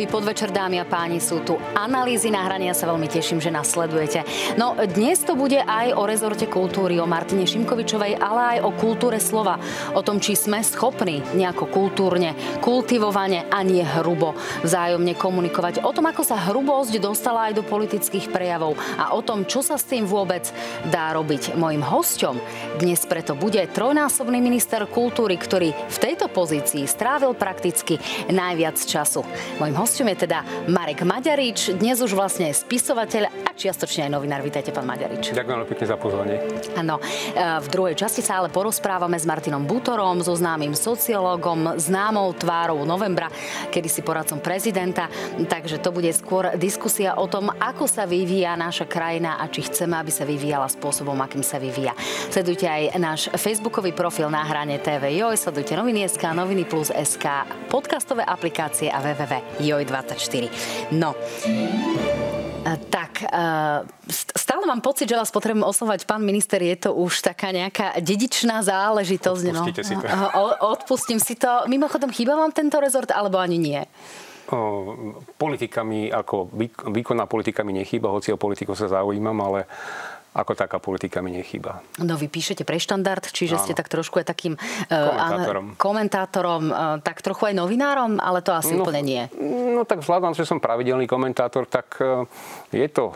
Útorkový podvečer, dámy a páni, sú tu analýzy nahrania, sa veľmi teším, že nás sledujete. No dnes to bude aj o rezorte kultúry, o Martine Šimkovičovej, ale aj o kultúre slova. O tom, či sme schopní nejako kultúrne, kultivovane a nie hrubo vzájomne komunikovať. O tom, ako sa hrubosť dostala aj do politických prejavov a o tom, čo sa s tým vôbec dá robiť. Mojím hosťom dnes preto bude trojnásobný minister kultúry, ktorý v tejto pozícii strávil prakticky najviac času. Mojím hostom je teda Marek Maďarič, dnes už vlastne spisovateľ a čiastočne aj novinár. Vítajte, pán Maďarič. Ďakujem veľmi pekne za pozvanie. Áno, e, v druhej časti sa ale porozprávame s Martinom Butorom, so známym sociológom, známou tvárou novembra, kedy si poradcom prezidenta. Takže to bude skôr diskusia o tom, ako sa vyvíja naša krajina a či chceme, aby sa vyvíjala spôsobom, akým sa vyvíja. Sledujte aj náš facebookový profil na hrane TV Joj, sledujte noviny.sk, noviny plus SK, podcastové aplikácie a www.joj24. No, tak, stále mám pocit, že vás potrebujem oslovať, pán minister, je to už taká nejaká dedičná záležitosť. No. si to. Odpustím si to. Mimochodom, chýba vám tento rezort, alebo ani nie? politikami, ako výkonná politika mi nechýba, hoci o politiku sa zaujímam, ale ako taká politika mi nechýba. No vy píšete pre štandard, čiže Áno. ste tak trošku aj takým e, komentátorom, uh, komentátorom uh, tak trochu aj novinárom, ale to asi no, úplne nie. No tak vzhľadom, že som pravidelný komentátor, tak uh, je to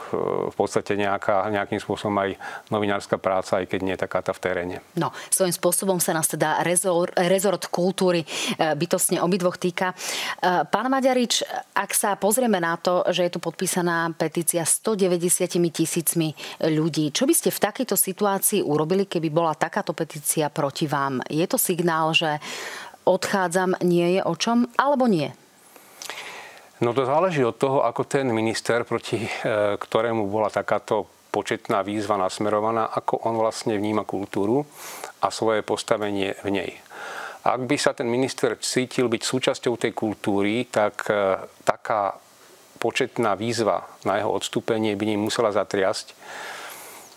v podstate nejaká, nejakým spôsobom aj novinárska práca, aj keď nie taká tá v teréne. No, svojím spôsobom sa nás teda rezor, rezort kultúry bytostne obidvoch týka. Pán Maďarič, ak sa pozrieme na to, že je tu podpísaná petícia 190 tisícmi ľudí, čo by ste v takejto situácii urobili, keby bola takáto petícia proti vám? Je to signál, že odchádzam, nie je o čom, alebo nie? No to záleží od toho, ako ten minister, proti e, ktorému bola takáto početná výzva nasmerovaná, ako on vlastne vníma kultúru a svoje postavenie v nej. Ak by sa ten minister cítil byť súčasťou tej kultúry, tak e, taká početná výzva na jeho odstúpenie by ním musela zatriasť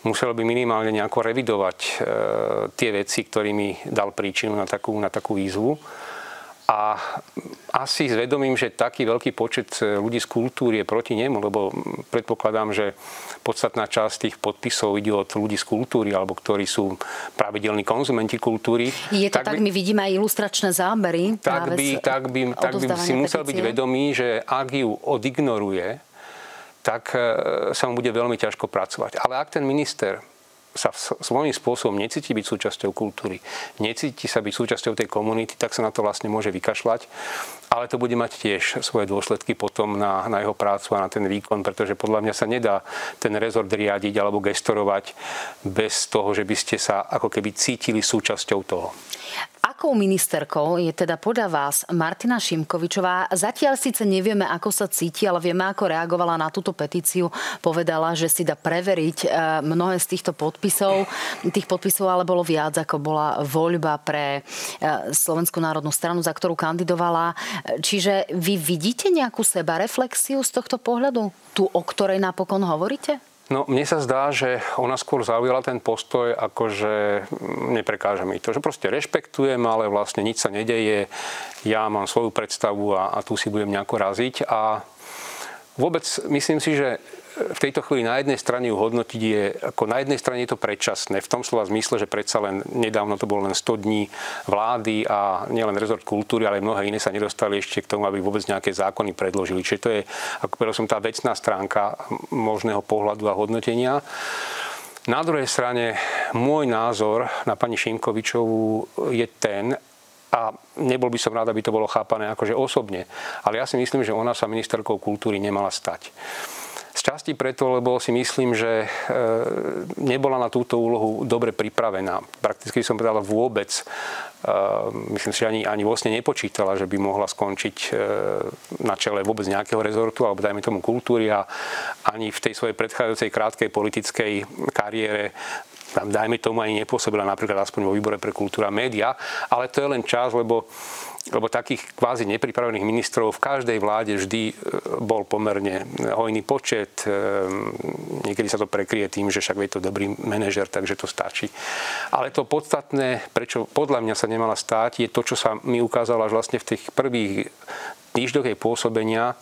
musel by minimálne nejako revidovať e, tie veci, ktorými dal príčinu na takú, na takú výzvu. A asi zvedomím, že taký veľký počet e, ľudí z kultúry je proti nemu, lebo predpokladám, že podstatná časť tých podpisov ide od ľudí z kultúry, alebo ktorí sú pravidelní konzumenti kultúry. Je to tak, tak by, my vidíme aj ilustračné zábery. Tak by, tak by, tak by si musel byť vedomý, že ak ju odignoruje, tak e, sa mu bude veľmi ťažko pracovať. Ale ak ten minister sa svojím spôsobom necíti byť súčasťou kultúry, necíti sa byť súčasťou tej komunity, tak sa na to vlastne môže vykašľať. Ale to bude mať tiež svoje dôsledky potom na, na jeho prácu a na ten výkon, pretože podľa mňa sa nedá ten rezort riadiť alebo gestorovať bez toho, že by ste sa ako keby cítili súčasťou toho. Akou ministerkou je teda podľa vás Martina Šimkovičová? Zatiaľ síce nevieme, ako sa cíti, ale vieme, ako reagovala na túto petíciu. Povedala, že si dá preveriť e, mnohé z týchto podpisov. Tých podpisov ale bolo viac, ako bola voľba pre e, Slovenskú národnú stranu, za ktorú kandidovala. Čiže vy vidíte nejakú sebareflexiu z tohto pohľadu? Tu, o ktorej napokon hovoríte? No, mne sa zdá, že ona skôr zaujala ten postoj, ako že neprekáža mi to. Že proste rešpektujem, ale vlastne nič sa nedeje. Ja mám svoju predstavu a, a tu si budem nejako raziť. A vôbec myslím si, že v tejto chvíli na jednej strane ju hodnotiť je, ako na jednej strane je to predčasné, v tom slova zmysle, že predsa len nedávno to bolo len 100 dní vlády a nielen rezort kultúry, ale mnohé iné sa nedostali ešte k tomu, aby vôbec nejaké zákony predložili. Čiže to je, ako som, tá vecná stránka možného pohľadu a hodnotenia. Na druhej strane, môj názor na pani Šimkovičovú je ten, a nebol by som rád, aby to bolo chápané akože osobne, ale ja si myslím, že ona sa ministerkou kultúry nemala stať. Z časti preto, lebo si myslím, že e, nebola na túto úlohu dobre pripravená. Prakticky som povedal vôbec. E, myslím si, že ani, ani vlastne nepočítala, že by mohla skončiť e, na čele vôbec nejakého rezortu, alebo dajme tomu kultúry a ani v tej svojej predchádzajúcej krátkej politickej kariére tam dajme tomu ani nepôsobila napríklad aspoň vo výbore pre kultúra a média, ale to je len čas, lebo lebo takých kvázi nepripravených ministrov v každej vláde vždy e, bol pomerne hojný počet. E, niekedy sa to prekrie tým, že však je to dobrý manažer, takže to stačí. Ale to podstatné, prečo podľa mňa sa nemala stáť, je to, čo sa mi ukázalo až vlastne v tých prvých týždňoch jej pôsobenia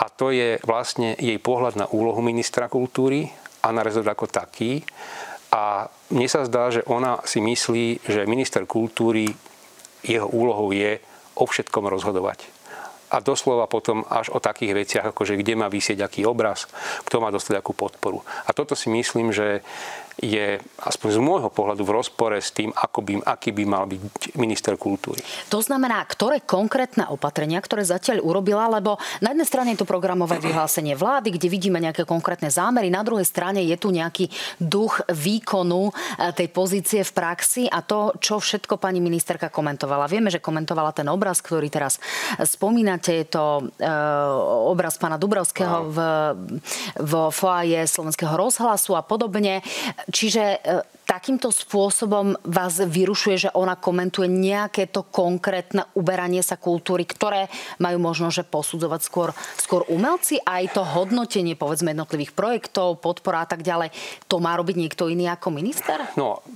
a to je vlastne jej pohľad na úlohu ministra kultúry a na rezort ako taký. A mne sa zdá, že ona si myslí, že minister kultúry, jeho úlohou je o všetkom rozhodovať. A doslova potom až o takých veciach, ako že kde má vysieť aký obraz, kto má dostať akú podporu. A toto si myslím, že je aspoň z môjho pohľadu v rozpore s tým, ako by, aký by mal byť minister kultúry. To znamená, ktoré konkrétne opatrenia, ktoré zatiaľ urobila, lebo na jednej strane je to programové vyhlásenie vlády, kde vidíme nejaké konkrétne zámery, na druhej strane je tu nejaký duch výkonu e, tej pozície v praxi a to, čo všetko pani ministerka komentovala. Vieme, že komentovala ten obraz, ktorý teraz spomínate, je to e, obraz pána Dubrovského v, v foaje Slovenského rozhlasu a podobne. Čiže e, takýmto spôsobom vás vyrušuje, že ona komentuje nejaké to konkrétne uberanie sa kultúry, ktoré majú možno, že posudzovať skôr, skôr umelci, aj to hodnotenie povedzme jednotlivých projektov, podpora a tak ďalej, to má robiť niekto iný ako minister? No,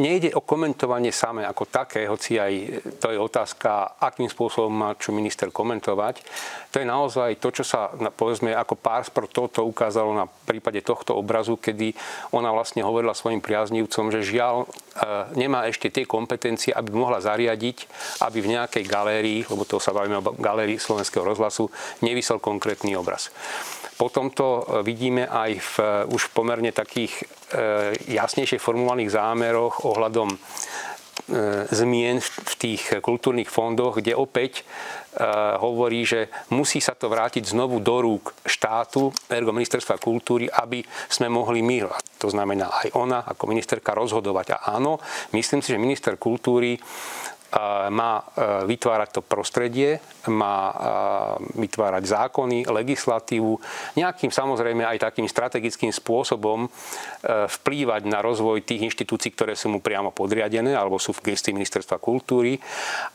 nejde o komentovanie samé ako také, hoci aj to je otázka, akým spôsobom má čo minister komentovať. To je naozaj to, čo sa, povedzme, ako pár toto ukázalo na prípade tohto obrazu, kedy ona vlastne hovorila svojim priaznivým jednotlivcom, že žiaľ e, nemá ešte tie kompetencie, aby mohla zariadiť, aby v nejakej galérii, lebo to sa bavíme o galérii Slovenského rozhlasu, nevysel konkrétny obraz. Potom to e, vidíme aj v už pomerne takých e, jasnejšie formulovaných zámeroch ohľadom zmien v tých kultúrnych fondoch, kde opäť hovorí, že musí sa to vrátiť znovu do rúk štátu, ergo ministerstva kultúry, aby sme mohli my, to znamená aj ona ako ministerka rozhodovať. A áno, myslím si, že minister kultúry má vytvárať to prostredie, má vytvárať zákony, legislatívu, nejakým samozrejme aj takým strategickým spôsobom vplývať na rozvoj tých inštitúcií, ktoré sú mu priamo podriadené alebo sú v gestii ministerstva kultúry,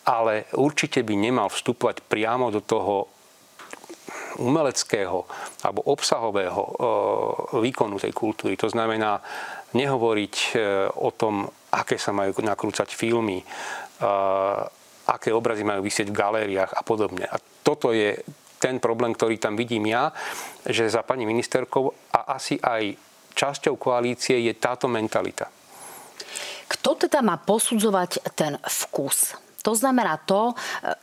ale určite by nemal vstupovať priamo do toho umeleckého alebo obsahového výkonu tej kultúry. To znamená nehovoriť o tom, aké sa majú nakrúcať filmy, aké obrazy majú vysieť v galériách a podobne. A toto je ten problém, ktorý tam vidím ja, že za pani ministerkou a asi aj časťou koalície je táto mentalita. Kto teda má posudzovať ten vkus? To znamená to,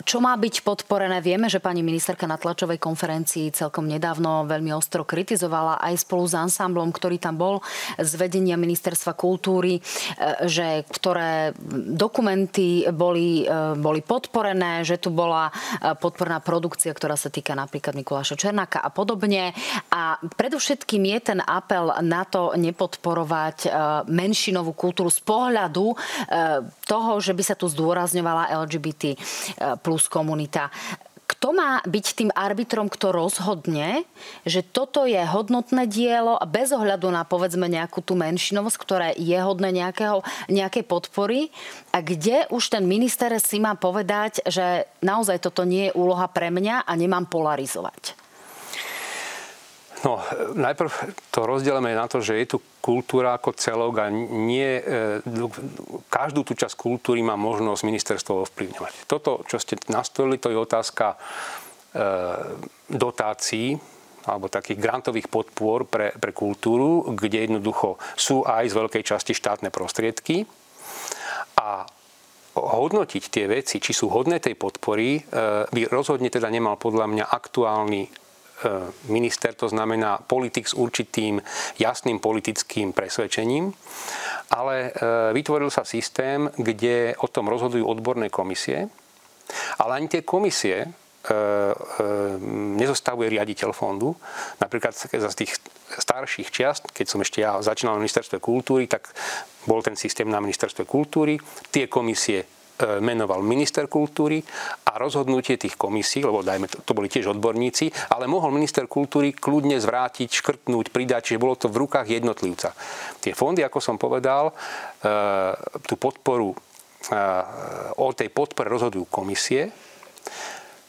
čo má byť podporené. Vieme, že pani ministerka na tlačovej konferencii celkom nedávno veľmi ostro kritizovala aj spolu s ansámblom, ktorý tam bol z vedenia ministerstva kultúry, e, že ktoré dokumenty boli, e, boli podporené, že tu bola e, podporná produkcia, ktorá sa týka napríklad Mikuláša Černáka a podobne. A predovšetkým je ten apel na to nepodporovať menšinovú kultúru z pohľadu toho, že by sa tu zdôrazňovala LGBT eh, plus komunita. Kto má byť tým arbitrom, kto rozhodne, že toto je hodnotné dielo bez ohľadu na povedzme nejakú tú menšinovosť, ktorá je hodné nejakého, nejakej podpory a kde už ten minister si má povedať, že naozaj toto nie je úloha pre mňa a nemám polarizovať. No, najprv to rozdielame na to, že je tu kultúra ako celok a nie, e, každú tú časť kultúry má možnosť ministerstvo ovplyvňovať. Toto, čo ste nastolili, to je otázka e, dotácií alebo takých grantových podpor pre, pre kultúru, kde jednoducho sú aj z veľkej časti štátne prostriedky a hodnotiť tie veci, či sú hodné tej podpory, e, by rozhodne teda nemal podľa mňa aktuálny minister, to znamená politik s určitým jasným politickým presvedčením, ale e, vytvoril sa systém, kde o tom rozhodujú odborné komisie, ale ani tie komisie e, nezostavuje riaditeľ fondu. Napríklad za tých starších čiast, keď som ešte ja začínal na ministerstve kultúry, tak bol ten systém na ministerstve kultúry. Tie komisie menoval minister kultúry a rozhodnutie tých komisí, lebo dajme, to, to boli tiež odborníci, ale mohol minister kultúry kľudne zvrátiť, škrtnúť, pridať, čiže bolo to v rukách jednotlivca. Tie fondy, ako som povedal, e, tú podporu, e, o tej podpore rozhodujú komisie,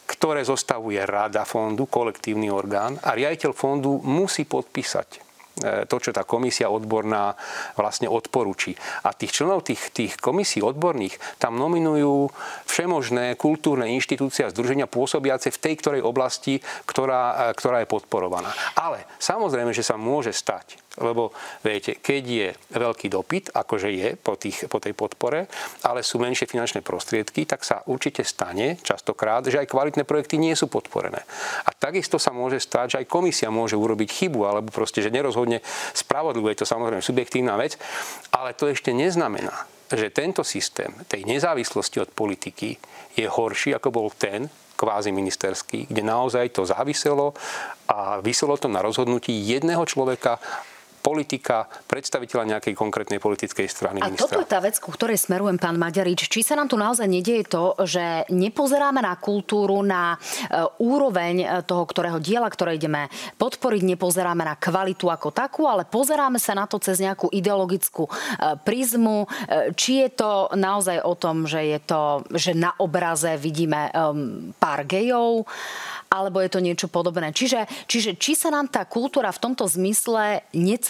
ktoré zostavuje rada fondu, kolektívny orgán a riaditeľ fondu musí podpísať E, to, čo tá komisia odborná vlastne odporúči. A tých členov tých, tých komisí odborných tam nominujú všemožné kultúrne inštitúcie a združenia pôsobiace v tej ktorej oblasti, ktorá, ktorá je podporovaná. Ale samozrejme, že sa môže stať, lebo viete, keď je veľký dopyt, akože je po, tých, po tej podpore, ale sú menšie finančné prostriedky, tak sa určite stane častokrát, že aj kvalitné projekty nie sú podporené. A takisto sa môže stať, že aj komisia môže urobiť chybu, alebo proste, že nerozhodne spravodlivo, je to samozrejme subjektívna vec, ale to ešte neznamená, že tento systém tej nezávislosti od politiky je horší, ako bol ten, kvázi ministerský, kde naozaj to záviselo a vyselo to na rozhodnutí jedného človeka politika, predstaviteľa nejakej konkrétnej politickej strany. A ministra. toto je tá vec, ku ktorej smerujem, pán Maďarič. Či sa nám tu naozaj nedieje to, že nepozeráme na kultúru, na e, úroveň e, toho, ktorého diela, ktoré ideme podporiť, nepozeráme na kvalitu ako takú, ale pozeráme sa na to cez nejakú ideologickú e, prízmu. Či je to naozaj o tom, že je to, že na obraze vidíme pár gejov, alebo je to niečo podobné. Čiže, čiže či sa nám tá kultúra v tomto zmysle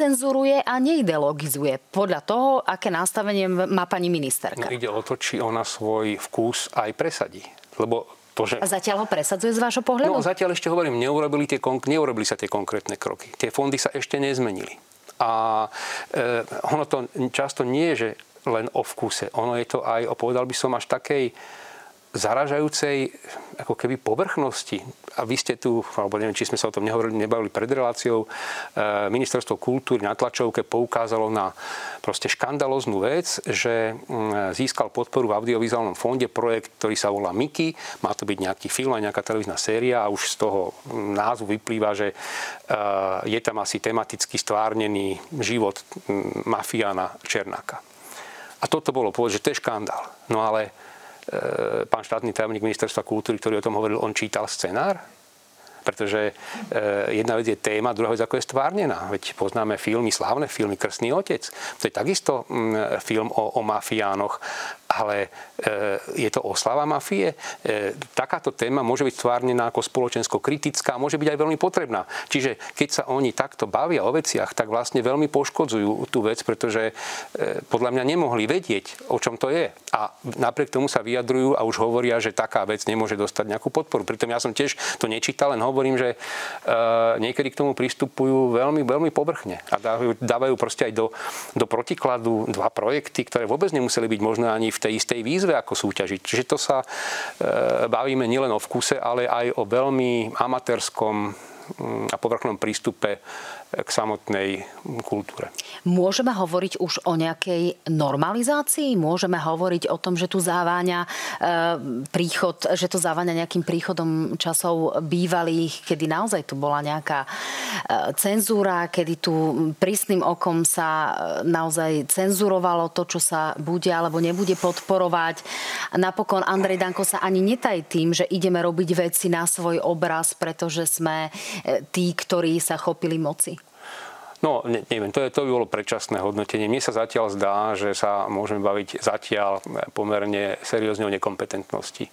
necenzuruje a neideologizuje podľa toho, aké nastavenie má pani ministerka. No, ide o to, či ona svoj vkus aj presadí. Lebo to, že... A zatiaľ ho presadzuje z vášho pohľadu? No zatiaľ ešte hovorím, neurobili, tie, neurobili sa tie konkrétne kroky. Tie fondy sa ešte nezmenili. A e, ono to často nie je, že len o vkuse. Ono je to aj, povedal by som, až takej zaražajúcej ako keby povrchnosti. A vy ste tu, alebo neviem, či sme sa o tom nehovorili, nebavili pred reláciou, e, ministerstvo kultúry na tlačovke poukázalo na proste škandaloznú vec, že mm, získal podporu v audiovizuálnom fonde projekt, ktorý sa volá Mickey. Má to byť nejaký film a nejaká televízna séria a už z toho mm, názvu vyplýva, že e, je tam asi tematicky stvárnený život mm, mafiána Černáka. A toto bolo povedať, že to je škandál. No ale pán štátny tajomník ministerstva kultúry, ktorý o tom hovoril, on čítal scenár? Pretože e, jedna vec je téma, druhá vec ako je stvárnená. Veď poznáme filmy, slávne filmy Krstný otec. To je takisto film o, o mafiánoch ale e, je to oslava mafie. E, takáto téma môže byť stvárnená ako spoločensko-kritická, môže byť aj veľmi potrebná. Čiže keď sa oni takto bavia o veciach, tak vlastne veľmi poškodzujú tú vec, pretože podľa mňa nemohli vedieť, o čom to je. A napriek tomu sa vyjadrujú a už hovoria, že taká vec nemôže dostať nejakú podporu. Pritom ja som tiež to nečítal, len hovorím, že niekedy k tomu pristupujú veľmi, veľmi povrchne a dávajú, dávajú proste aj do, do protikladu dva projekty, ktoré vôbec nemuseli byť možné ani v tej istej výzve ako súťažiť. Čiže to sa e, bavíme nielen o vkuse, ale aj o veľmi amatérskom mm, a povrchnom prístupe k samotnej kultúre. Môžeme hovoriť už o nejakej normalizácii? Môžeme hovoriť o tom, že tu záváňa e, príchod, že to záváňa nejakým príchodom časov bývalých, kedy naozaj tu bola nejaká e, cenzúra, kedy tu prísnym okom sa e, naozaj cenzurovalo to, čo sa bude alebo nebude podporovať. Napokon Andrej Danko sa ani netaj tým, že ideme robiť veci na svoj obraz, pretože sme tí, ktorí sa chopili moci. No, ne, neviem, to, je, to by bolo predčasné hodnotenie. Mne sa zatiaľ zdá, že sa môžeme baviť zatiaľ pomerne seriózne o nekompetentnosti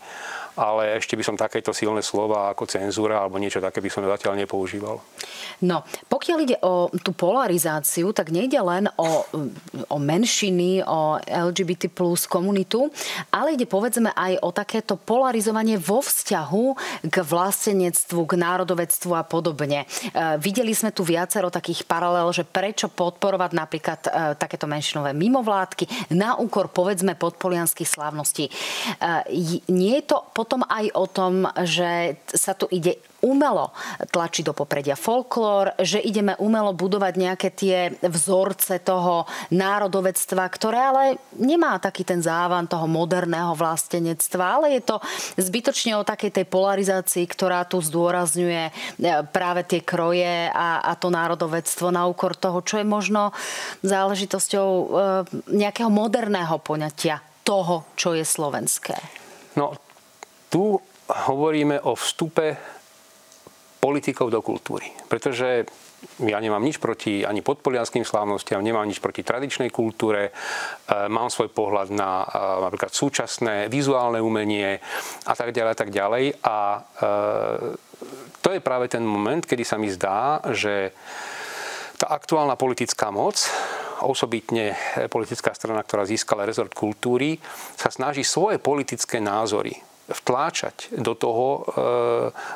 ale ešte by som takéto silné slova ako cenzúra alebo niečo také by som zatiaľ nepoužíval. No, pokiaľ ide o tú polarizáciu, tak nejde len o, o menšiny, o LGBT plus komunitu, ale ide povedzme aj o takéto polarizovanie vo vzťahu k vlastenectvu, k národovectvu a podobne. E, videli sme tu viacero takých paralel, že prečo podporovať napríklad e, takéto menšinové mimovládky na úkor povedzme podpolianských slávností. E, nie je to potom aj o tom, že sa tu ide umelo tlačiť do popredia folklór, že ideme umelo budovať nejaké tie vzorce toho národovectva, ktoré ale nemá taký ten závan toho moderného vlastenectva, ale je to zbytočne o takej tej polarizácii, ktorá tu zdôrazňuje e, práve tie kroje a, a to národovectvo na úkor toho, čo je možno záležitosťou e, nejakého moderného poňatia toho, čo je slovenské. No, tu hovoríme o vstupe politikov do kultúry. Pretože ja nemám nič proti ani podpolianským slávnostiam, nemám nič proti tradičnej kultúre, e, mám svoj pohľad na e, napríklad súčasné vizuálne umenie a tak ďalej a tak ďalej. A e, to je práve ten moment, kedy sa mi zdá, že tá aktuálna politická moc osobitne politická strana, ktorá získala rezort kultúry, sa snaží svoje politické názory vtláčať do toho,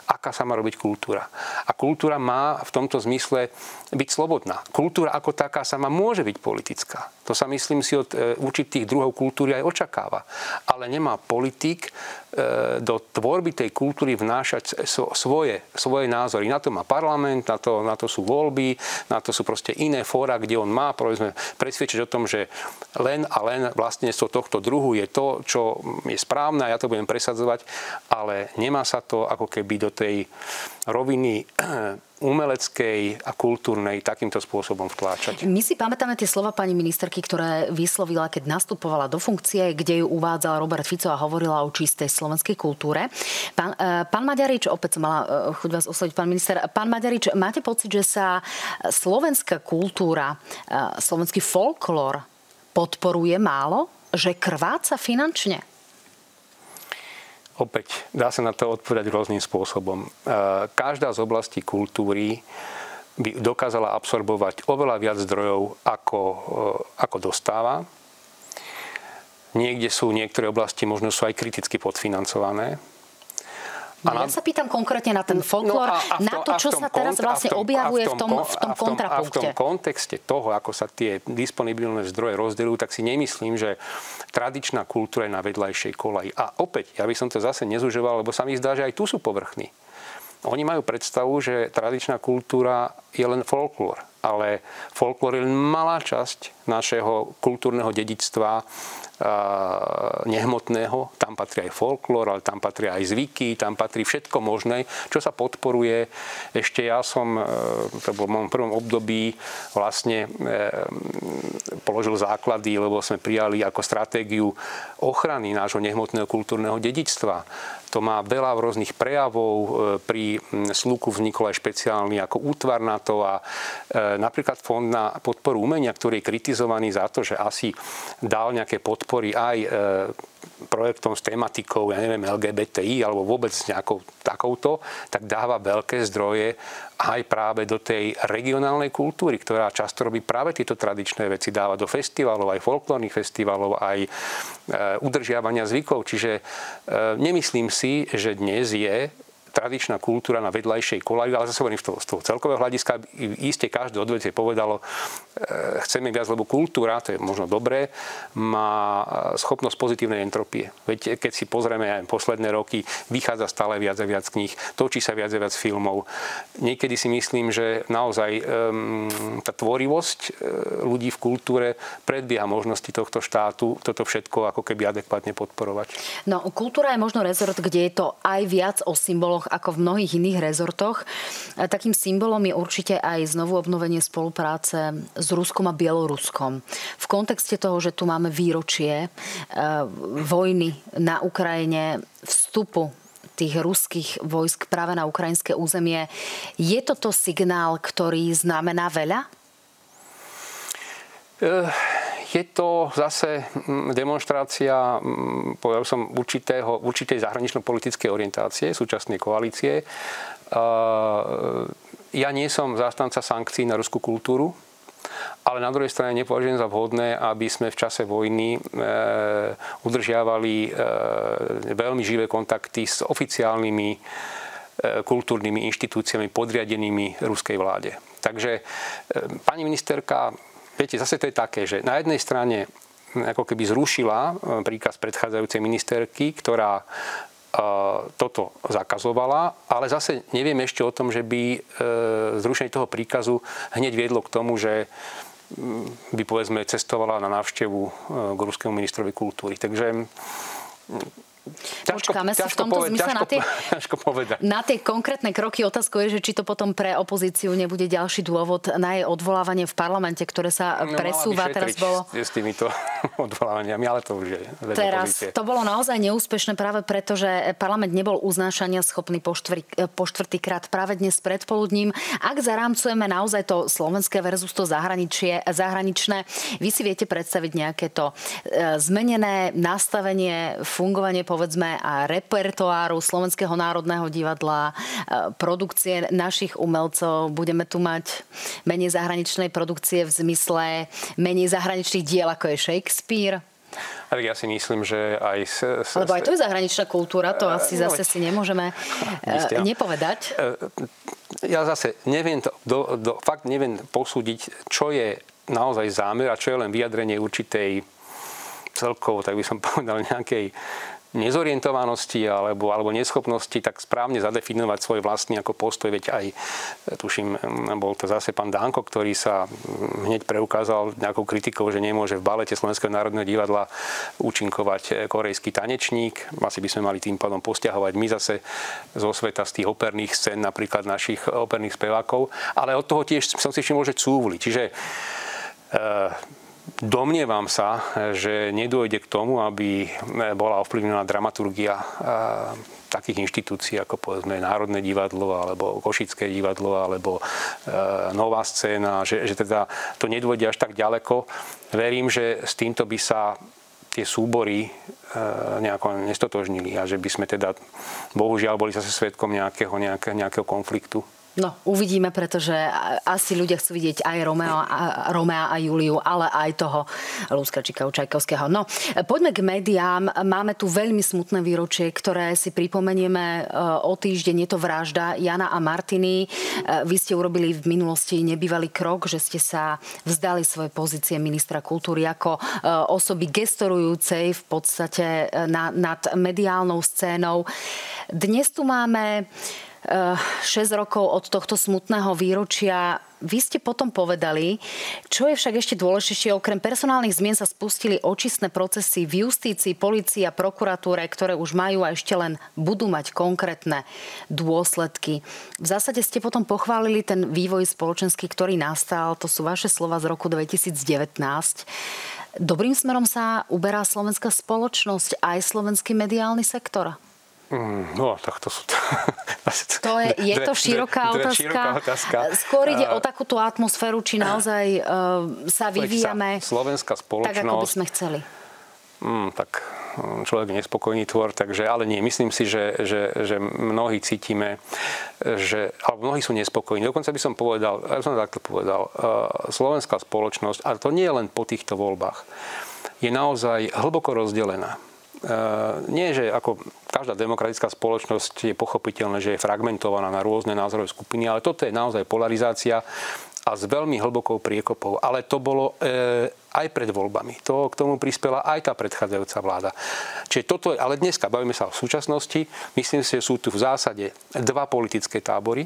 aká sa má robiť kultúra. A kultúra má v tomto zmysle byť slobodná. Kultúra ako taká sama môže byť politická. To sa myslím si od určitých druhov kultúry aj očakáva. Ale nemá politik E, do tvorby tej kultúry vnášať svoje, svoje názory. Na to má parlament, na to, na to sú voľby, na to sú proste iné fóra, kde on má povedzme, presvedčiť o tom, že len a len vlastníctvo tohto druhu je to, čo je správne a ja to budem presadzovať, ale nemá sa to ako keby do tej roviny umeleckej a kultúrnej takýmto spôsobom vtláčať. My si pamätáme tie slova pani ministerky, ktoré vyslovila, keď nastupovala do funkcie, kde ju uvádzal Robert Fico a hovorila o čistej slovenskej kultúre. Pán, e, pán Maďarič, opäť som mala e, chuť vás osloviť, pán minister. Pán Maďarič, máte pocit, že sa slovenská kultúra, e, slovenský folklór podporuje málo? Že krváca finančne? Opäť dá sa na to odpovedať rôznym spôsobom. E, každá z oblastí kultúry by dokázala absorbovať oveľa viac zdrojov, ako, e, ako dostáva. Niekde sú niektoré oblasti, možno sú aj kriticky podfinancované. Ja sa pýtam konkrétne na ten folklór, no to, na to, čo sa teraz vlastne tom, objavuje v tom, v tom kontrapunkte. A v tom kontexte toho, ako sa tie disponibilné zdroje rozdeľujú, tak si nemyslím, že tradičná kultúra je na vedľajšej kolaji. A opäť, ja by som to zase nezužoval, lebo sa mi zdá, že aj tu sú povrchní. Oni majú predstavu, že tradičná kultúra je len folklór, ale folklór je len malá časť našeho kultúrneho dedictva, nehmotného. Tam patrí aj folklór, ale tam patrí aj zvyky, tam patrí všetko možné, čo sa podporuje. Ešte ja som, e, to bol v mojom prvom období, vlastne e, položil základy, lebo sme prijali ako stratégiu ochrany nášho nehmotného kultúrneho dedičstva. To má veľa rôznych prejavov. E, pri Sluku vznikol aj špeciálny ako útvar na to a napríklad Fond na podporu umenia, ktorý je kritizovaný za to, že asi dal nejaké podpory aj e, projektom s tematikou, ja neviem, LGBTI alebo vôbec nejakou takouto, tak dáva veľké zdroje aj práve do tej regionálnej kultúry, ktorá často robí práve tieto tradičné veci. Dáva do festivalov, aj folklórnych festivalov, aj e, udržiavania zvykov. Čiže e, nemyslím si, že dnes je tradičná kultúra na vedľajšej kolaji, ale zase hovorím z toho, z toho celkového hľadiska, iste každé odvetvie povedalo, e, chceme viac, lebo kultúra, to je možno dobré, má schopnosť pozitívnej entropie. Veď keď si pozrieme aj posledné roky, vychádza stále viac a viac kníh, točí sa viac a viac filmov. Niekedy si myslím, že naozaj um, tá tvorivosť e, ľudí v kultúre predbieha možnosti tohto štátu toto všetko ako keby adekvátne podporovať. No, kultúra je možno rezort, kde je to aj viac o symboloch ako v mnohých iných rezortoch. Takým symbolom je určite aj znovu obnovenie spolupráce s Ruskom a Bieloruskom. V kontexte toho, že tu máme výročie e, vojny na Ukrajine, vstupu tých ruských vojsk práve na ukrajinské územie. Je toto signál, ktorý znamená veľa? Uh je to zase mm, demonstrácia, mm, povedal som, určitého, určitej zahranično-politickej orientácie súčasnej koalície. Ja nie som zástanca sankcií na ruskú kultúru, ale na druhej strane nepovažujem za vhodné, aby sme v čase vojny e, udržiavali e, veľmi živé kontakty s oficiálnymi e, kultúrnymi inštitúciami podriadenými ruskej vláde. Takže pani ministerka Viete, zase to je také, že na jednej strane ako keby zrušila e, príkaz predchádzajúcej ministerky, ktorá e, toto zakazovala, ale zase neviem ešte o tom, že by e, zrušenie toho príkazu hneď viedlo k tomu, že mm, by povedzme cestovala na návštevu k ruskému ministrovi kultúry. Takže Ťažko, Počkáme sa v tomto poved- zmysle ťažko, na tie, ťažko povedať. na tie konkrétne kroky. Otázkou je, že či to potom pre opozíciu nebude ďalší dôvod na jej odvolávanie v parlamente, ktoré sa no, presúva. Teraz bolo... S týmito odvolávaniami, ale to už je Teraz opozície. to bolo naozaj neúspešné práve preto, že parlament nebol uznášania schopný po, štvr, po štvrtýkrát práve dnes predpoludním. Ak zarámcujeme naozaj to slovenské versus to zahraničné, vy si viete predstaviť nejaké to e, zmenené nastavenie, fungovanie po povedzme a repertoáru Slovenského národného divadla, produkcie našich umelcov. Budeme tu mať menej zahraničnej produkcie v zmysle menej zahraničných diel, ako je Shakespeare. Ale ja si myslím, že aj... S, s, Lebo aj to je zahraničná kultúra, to asi no, zase si nemôžeme uh, nepovedať. Ja zase neviem to, do, do, fakt neviem posúdiť, čo je naozaj zámer a čo je len vyjadrenie určitej celkovo, tak by som povedal, nejakej nezorientovanosti alebo, alebo neschopnosti tak správne zadefinovať svoj vlastný ako postoj, veď aj, tuším, bol to zase pán Danko, ktorý sa hneď preukázal nejakou kritikou, že nemôže v balete Slovenského národného divadla účinkovať korejský tanečník. Asi by sme mali tým pádom postiahovať my zase zo sveta z tých operných scén, napríklad našich operných spevákov. Ale od toho tiež som si všimol, že cúvli. Čiže e, Domnievam sa, že nedôjde k tomu, aby bola ovplyvnená dramaturgia takých inštitúcií ako povedzme Národné divadlo alebo Košické divadlo alebo Nová scéna, že, že teda to nedôjde až tak ďaleko. Verím, že s týmto by sa tie súbory nejako nestotožnili a že by sme teda bohužiaľ boli zase svetkom nejakého, nejakého, nejakého konfliktu. No, uvidíme, pretože asi ľudia chcú vidieť aj Romeo a, Romea a Juliu, ale aj toho Lúska Čikau Čajkovského. No, poďme k médiám. Máme tu veľmi smutné výročie, ktoré si pripomenieme e, o týždeň. Je to vražda Jana a Martiny. E, vy ste urobili v minulosti nebývalý krok, že ste sa vzdali svoje pozície ministra kultúry ako e, osoby gestorujúcej v podstate nad mediálnou scénou. Dnes tu máme 6 rokov od tohto smutného výročia. Vy ste potom povedali, čo je však ešte dôležitejšie, okrem personálnych zmien sa spustili očistné procesy v justícii, policii a prokuratúre, ktoré už majú a ešte len budú mať konkrétne dôsledky. V zásade ste potom pochválili ten vývoj spoločenský, ktorý nastal. To sú vaše slova z roku 2019. Dobrým smerom sa uberá slovenská spoločnosť aj slovenský mediálny sektor? Mm, no, tak to sú... To je, je to široká, dve, otázka. široká otázka. Skôr ide uh, o takúto atmosféru, či naozaj uh, sa vyvíjame sa slovenská spoločnosť, tak, ako by sme chceli. Mm, tak mm, človek nespokojný tvor, takže, ale nie, myslím si, že, že, že mnohí cítime, že, alebo mnohí sú nespokojní. Dokonca by som povedal, ja som takto povedal, uh, slovenská spoločnosť, ale to nie je len po týchto voľbách, je naozaj hlboko rozdelená nie, že ako každá demokratická spoločnosť je pochopiteľné, že je fragmentovaná na rôzne názorové skupiny, ale toto je naozaj polarizácia a s veľmi hlbokou priekopou. Ale to bolo e, aj pred voľbami. To k tomu prispela aj tá predchádzajúca vláda. Čiže toto, ale dneska bavíme sa o súčasnosti. Myslím si, že sú tu v zásade dva politické tábory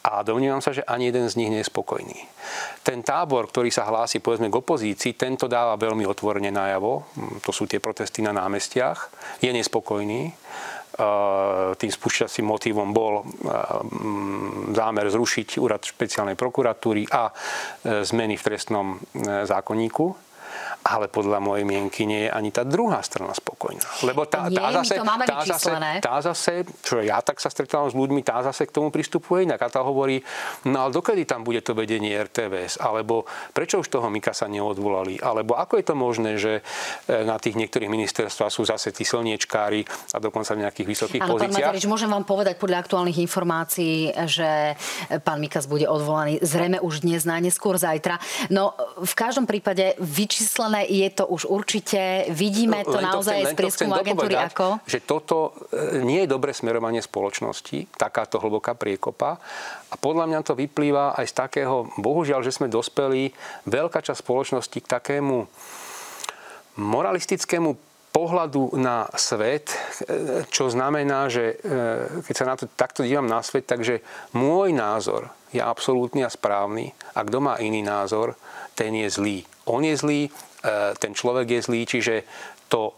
a domnívam sa, že ani jeden z nich nie je spokojný. Ten tábor, ktorý sa hlási povedzme k opozícii, tento dáva veľmi otvorene najavo, hm, to sú tie protesty na námestiach, je nespokojný. Tým spúšťacím motivom bol hm, zámer zrušiť úrad špeciálnej prokuratúry a e, zmeny v trestnom e, zákonníku ale podľa mojej mienky nie je ani tá druhá strana spokojná. Lebo tá, tá, zase, tá, zase, tá zase, čo ja tak sa stretávam s ľuďmi, tá zase k tomu pristupuje inak. A tá hovorí, no ale dokedy tam bude to vedenie RTVS? Alebo prečo už toho Mikasa neodvolali? Alebo ako je to možné, že e, na tých niektorých ministerstvách sú zase tí slniečkári a dokonca v nejakých vysokých Áno, pozíciách? Pán môžem vám povedať podľa aktuálnych informácií, že pán Mikas bude odvolaný zrejme už dnes, najneskôr zajtra. No v každom prípade vyčíslené ale je to už určite, vidíme to len naozaj to chcem, z prieskumu agentúry dopovedať, ako? Že toto e, nie je dobré smerovanie spoločnosti, takáto hlboká priekopa. A podľa mňa to vyplýva aj z takého, bohužiaľ, že sme dospeli veľká časť spoločnosti k takému moralistickému pohľadu na svet, e, čo znamená, že e, keď sa na to takto dívam na svet, takže môj názor je absolútny a správny a kto má iný názor, ten je zlý. On je zlý, ten človek je zlý, čiže to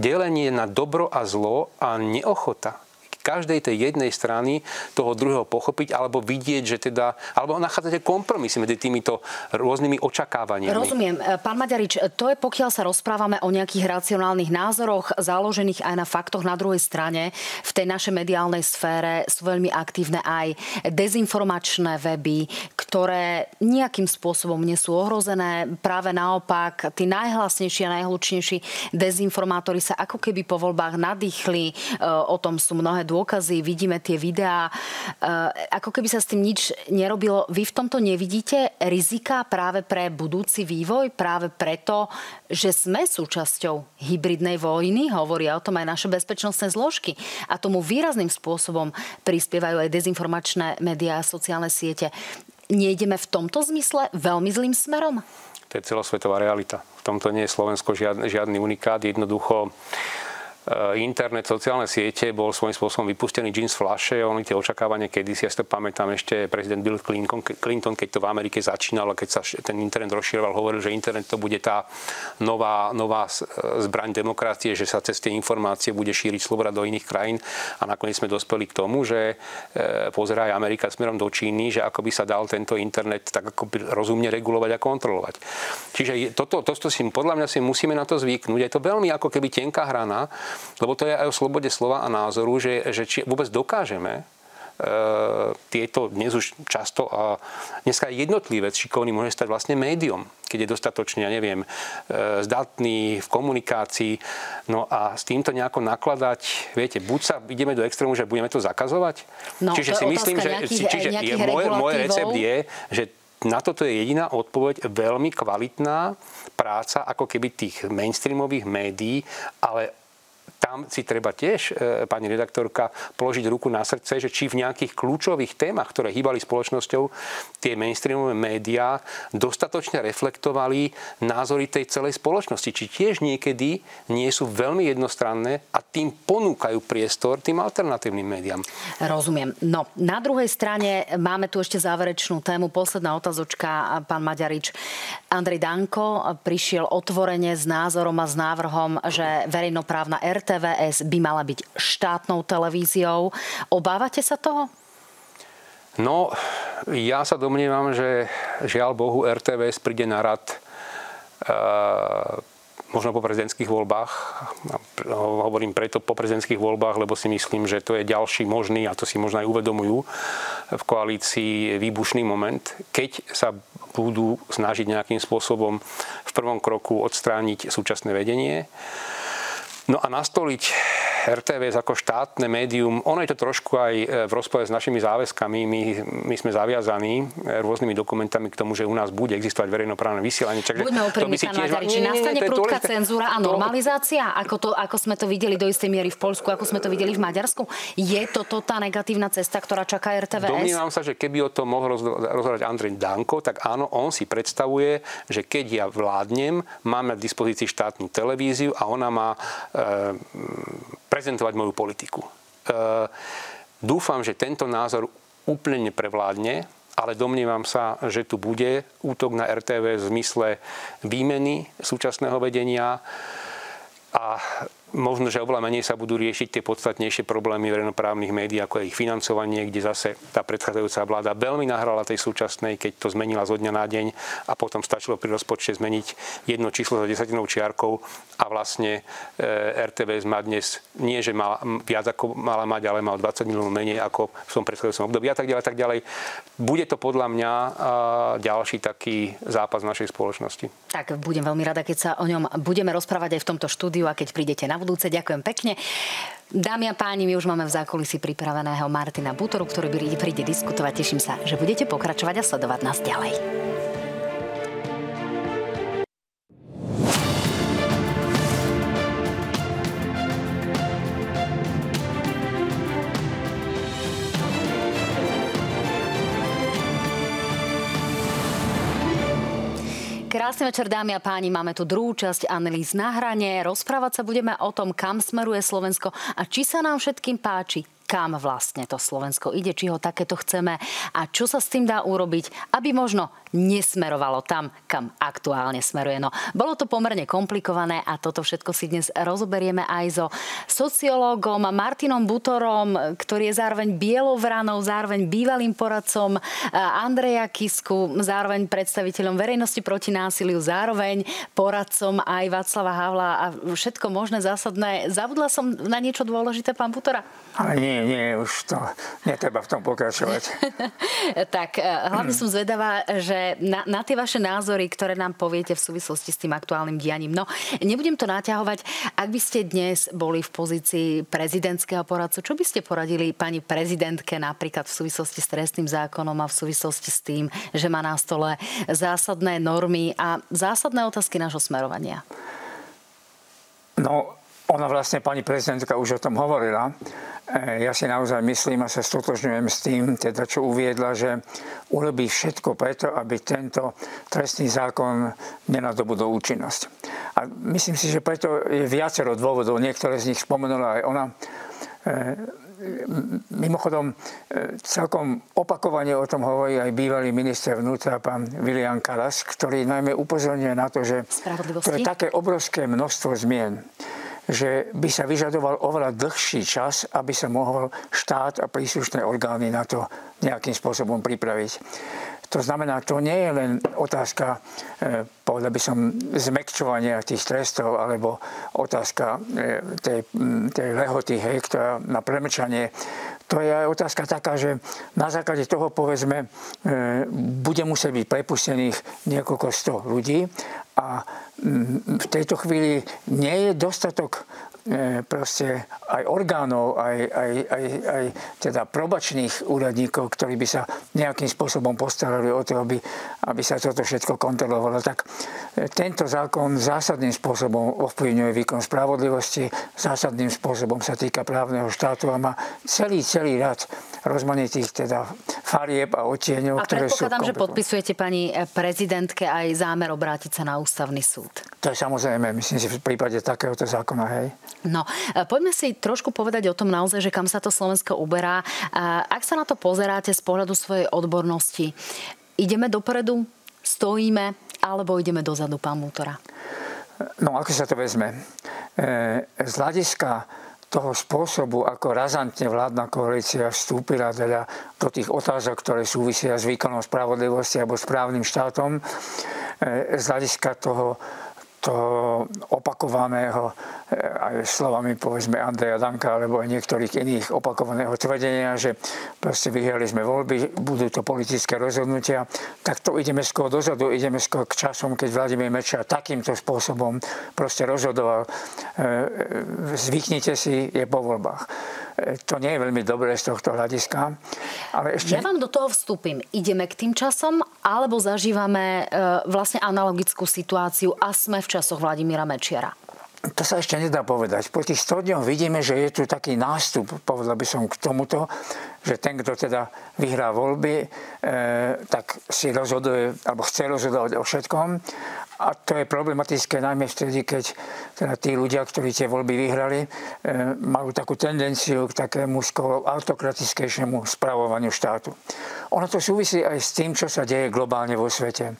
delenie na dobro a zlo a neochota každej tej jednej strany toho druhého pochopiť alebo vidieť, že teda, alebo nachádzate kompromisy medzi týmito rôznymi očakávaniami. Rozumiem. Pán Maďarič, to je pokiaľ sa rozprávame o nejakých racionálnych názoroch, založených aj na faktoch na druhej strane. V tej našej mediálnej sfére sú veľmi aktívne aj dezinformačné weby, ktoré nejakým spôsobom nie sú ohrozené. Práve naopak, tí najhlasnejší a najhlučnejší dezinformátori sa ako keby po voľbách nadýchli. E, o tom sú mnohé dôkazy, vidíme tie videá. E, ako keby sa s tým nič nerobilo. Vy v tomto nevidíte rizika práve pre budúci vývoj, práve preto, že sme súčasťou hybridnej vojny, hovoria o tom aj naše bezpečnostné zložky. A tomu výrazným spôsobom prispievajú aj dezinformačné médiá a sociálne siete. Nejdeme v tomto zmysle veľmi zlým smerom? To je celosvetová realita. V tomto nie je Slovensko žiadny, žiadny unikát. Jednoducho internet, sociálne siete bol svojím spôsobom vypustený jeans flaše. Oni tie očakávania kedysi, ja si to pamätám ešte prezident Bill Clinton, Clinton, keď to v Amerike začínalo, keď sa ten internet rozširoval, hovoril, že internet to bude tá nová, nová eh, zbraň demokracie, že sa cez tie informácie bude šíriť sloboda do iných krajín. A nakoniec sme dospeli k tomu, že eh, pozerá aj Amerika smerom do Číny, že ako by sa dal tento internet tak ako rozumne regulovať a kontrolovať. Čiže toto, toto si, podľa mňa si musíme na to zvyknúť. Je to veľmi ako keby tenká hrana, lebo to je aj o slobode slova a názoru, že, že či vôbec dokážeme e, tieto dnes už často a dneska jednotlivec šikovný môže stať vlastne médium, keď je dostatočne, ja neviem, e, zdatný v komunikácii. No a s týmto nejako nakladať, viete, buď sa ideme do extrému, že budeme to zakazovať. No, čiže to si myslím, že nejakých, čiže nejakých je, môj, môj recept je, že na toto je jediná odpoveď veľmi kvalitná práca ako keby tých mainstreamových médií, ale tam si treba tiež, e, pani redaktorka, položiť ruku na srdce, že či v nejakých kľúčových témach, ktoré hýbali spoločnosťou, tie mainstreamové médiá dostatočne reflektovali názory tej celej spoločnosti. Či tiež niekedy nie sú veľmi jednostranné a tým ponúkajú priestor tým alternatívnym médiám. Rozumiem. No, na druhej strane máme tu ešte záverečnú tému. Posledná otazočka, pán Maďarič. Andrej Danko prišiel otvorene s názorom a s návrhom, že verejnoprávna RT RTVS by mala byť štátnou televíziou. Obávate sa toho? No, ja sa domnievam, že žiaľ Bohu RTVS príde na rad e, možno po prezidentských voľbách. Hovorím preto po prezidentských voľbách, lebo si myslím, že to je ďalší možný, a to si možno aj uvedomujú v koalícii, výbušný moment, keď sa budú snažiť nejakým spôsobom v prvom kroku odstrániť súčasné vedenie. No a nastoliť RTVS ako štátne médium, ono je to trošku aj e, v rozpore s našimi záväzkami. My, my sme zaviazaní e, rôznymi dokumentami k tomu, že u nás bude existovať verejnoprávne vysielanie. Takže Buďme úprimní, pán tiež... Či nastane prudká cenzúra a normalizácia, ako, to, ako sme to videli do istej miery v Polsku, ako sme to videli v Maďarsku? Je toto tá negatívna cesta, ktorá čaká RTVS? Domnívam sa, že keby o tom mohol rozhodovať Andrej Danko, tak áno, on si predstavuje, že keď ja vládnem, máme k dispozícii štátnu televíziu a ona má prezentovať moju politiku. E, dúfam, že tento názor úplne neprevládne, ale domnievam sa, že tu bude útok na RTV v zmysle výmeny súčasného vedenia a možno, že oveľa menej sa budú riešiť tie podstatnejšie problémy verejnoprávnych médií, ako je ich financovanie, kde zase tá predchádzajúca vláda veľmi nahrala tej súčasnej, keď to zmenila zo dňa na deň a potom stačilo pri rozpočte zmeniť jedno číslo za desatinou čiarkou a vlastne e, RTVS má dnes nie, že mala, viac ako mala mať, ale má 20 miliónov menej ako v tom predchádzajúcom období a tak ďalej, tak ďalej. Bude to podľa mňa ďalší taký zápas našej spoločnosti. Tak budem veľmi rada, keď sa o ňom budeme rozprávať aj v tomto štúdiu a keď prídete na budúce. Ďakujem pekne. Dámy a páni, my už máme v zákulisí pripraveného Martina Butoru, ktorý príde diskutovať. Teším sa, že budete pokračovať a sledovať nás ďalej. Krásny večer, dámy a páni. Máme tu druhú časť analýz na hrane. Rozprávať sa budeme o tom, kam smeruje Slovensko a či sa nám všetkým páči kam vlastne to Slovensko ide, či ho takéto chceme a čo sa s tým dá urobiť, aby možno nesmerovalo tam, kam aktuálne smeruje. No, bolo to pomerne komplikované a toto všetko si dnes rozoberieme aj so sociológom Martinom Butorom, ktorý je zároveň bielovranou, zároveň bývalým poradcom Andreja Kisku, zároveň predstaviteľom verejnosti proti násiliu, zároveň poradcom aj Václava Havla a všetko možné zásadné. Zabudla som na niečo dôležité, pán Butora? Ale nie, nie, už to netreba v tom pokračovať. tak eh, hlavne som zvedavá, že na, na tie vaše názory, ktoré nám poviete v súvislosti s tým aktuálnym dianím. No, nebudem to naťahovať. Ak by ste dnes boli v pozícii prezidentského poradcu, čo by ste poradili pani prezidentke napríklad v súvislosti s trestným zákonom a v súvislosti s tým, že má na stole zásadné normy a zásadné otázky nášho smerovania? No, ona vlastne, pani prezidentka, už o tom hovorila. E, ja si naozaj myslím a sa stotožňujem s tým, teda čo uviedla, že urobí všetko preto, aby tento trestný zákon nenadobudol účinnosť. A myslím si, že preto je viacero dôvodov, niektoré z nich spomenula aj ona. E, mimochodom, e, celkom opakovane o tom hovorí aj bývalý minister vnútra, pán William Karas, ktorý najmä upozorňuje na to, že to je také obrovské množstvo zmien že by sa vyžadoval oveľa dlhší čas, aby sa mohol štát a príslušné orgány na to nejakým spôsobom pripraviť. To znamená, to nie je len otázka, e, povedal by som, zmekčovania tých trestov, alebo otázka e, tej, tej lehoty, hej, ktorá na premlčanie. To je aj otázka taká, že na základe toho, povedzme, e, bude musieť byť prepustených niekoľko sto ľudí a v tejto chvíli nie je dostatok proste aj orgánov, aj, aj, aj, aj teda probačných úradníkov, ktorí by sa nejakým spôsobom postarali o to, aby, aby sa toto všetko kontrolovalo. Tak e, tento zákon zásadným spôsobom ovplyvňuje výkon spravodlivosti, zásadným spôsobom sa týka právneho štátu a má celý, celý rad rozmanitých teda farieb a odtieňov, a ktoré sú... A že podpisujete pani prezidentke aj zámer obrátiť sa na ústavný súd. To je samozrejme, myslím si, v prípade takéhoto zákona, hej. No, e, poďme si trošku povedať o tom naozaj, že kam sa to Slovensko uberá. Ak sa na to pozeráte z pohľadu svojej odbornosti, ideme dopredu, stojíme, alebo ideme dozadu, pán Mútora? No, ako sa to vezme? E, z hľadiska toho spôsobu, ako razantne vládna koalícia vstúpila teda do tých otázok, ktoré súvisia s výkonom spravodlivosti alebo správnym štátom, e, z hľadiska toho toho opakovaného eh, aj slovami povedzme Andreja Danka alebo aj niektorých iných opakovaného tvrdenia, že proste vyhrali sme voľby, budú to politické rozhodnutia, tak to ideme skôr dozadu, ideme skôr k časom, keď Vladimír Mečer takýmto spôsobom proste rozhodoval. Eh, zvyknite si, je po voľbách. To nie je veľmi dobré z tohto hľadiska. Ale ešte... Ja vám do toho vstúpim. Ideme k tým časom, alebo zažívame vlastne analogickú situáciu a sme v časoch Vladimíra Mečiara? To sa ešte nedá povedať. Po tých 100 dňoch vidíme, že je tu taký nástup, povedal by som k tomuto, že ten, kto teda vyhrá voľby, e, tak si rozhoduje, alebo chce rozhodovať o všetkom. A to je problematické najmä vtedy, keď teda tí ľudia, ktorí tie voľby vyhrali, e, majú takú tendenciu k takému skoro autokratickejšiemu spravovaniu štátu. Ono to súvisí aj s tým, čo sa deje globálne vo svete.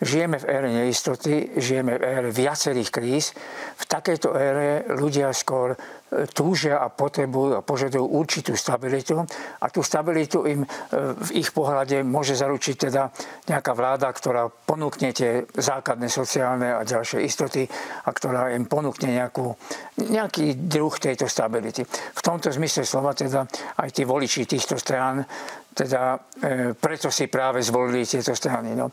Žijeme v ére neistoty, žijeme v ére viacerých kríz. V takejto ére ľudia skôr e, túžia a potrebujú a požadujú určitú stabilitu a tú stabilitu im e, v ich pohľade môže zaručiť teda nejaká vláda, ktorá ponúkne tie základné sociálne a ďalšie istoty a ktorá im ponúkne nejakú, nejaký druh tejto stability. V tomto zmysle slova teda aj tí voliči týchto strán teda e, preto si práve zvolili tieto strany. No.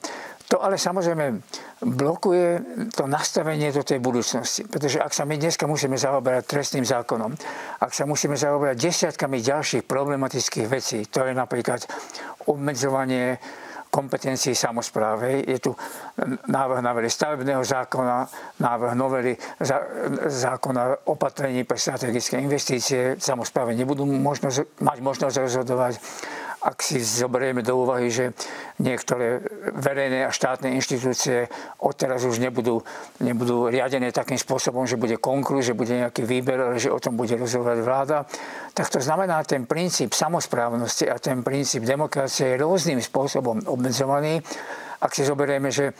To ale samozrejme blokuje to nastavenie do tej budúcnosti. Pretože ak sa my dneska musíme zaoberať trestným zákonom, ak sa musíme zaoberať desiatkami ďalších problematických vecí, to je napríklad obmedzovanie kompetencií samozprávy. Je tu návrh novely stavebného zákona, návrh novely zákona opatrení pre strategické investície. Samozprávy nebudú možnosť, mať možnosť rozhodovať ak si zoberieme do úvahy, že niektoré verejné a štátne inštitúcie odteraz už nebudú, nebudú riadené takým spôsobom, že bude konkurs, že bude nejaký výber, ale že o tom bude rozhodovať vláda, tak to znamená, ten princíp samozprávnosti a ten princíp demokracie je rôznym spôsobom obmedzovaný. Ak si zoberieme, že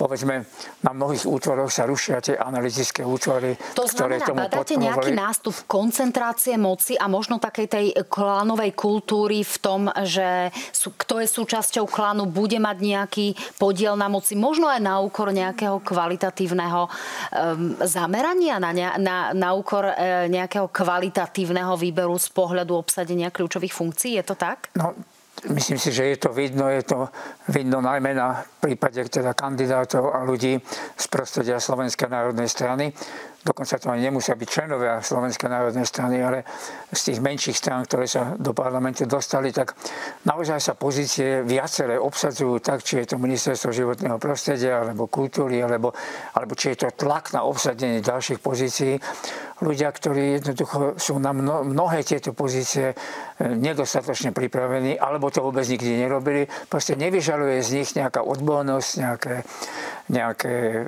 povedzme, na mnohých útvoroch sa rušia tie analytické útvory, to ktoré znamená, tomu badáte nejaký nástup koncentrácie moci a možno takej tej klanovej kultúry v tom, že sú, kto je súčasťou klanu, bude mať nejaký podiel na moci, možno aj na úkor nejakého kvalitatívneho um, zamerania, na, ne, na, na úkor uh, nejakého kvalitatívneho výberu z pohľadu obsadenia kľúčových funkcií. Je to tak? No, Myslím si, že je to vidno, je to vidno najmä na prípade teda kandidátov a ľudí z prostredia Slovenskej národnej strany. Dokonca to ani nemusia byť členovia Slovenskej národnej strany, ale z tých menších strán, ktoré sa do parlamentu dostali, tak naozaj sa pozície viaceré obsadzujú tak, či je to ministerstvo životného prostredia, alebo kultúry, alebo, alebo či je to tlak na obsadenie ďalších pozícií ľudia, ktorí jednoducho sú na mnohé tieto pozície e, nedostatočne pripravení, alebo to vôbec nikdy nerobili. Proste nevyžaluje z nich nejaká odbornosť, nejaké, nejaké e,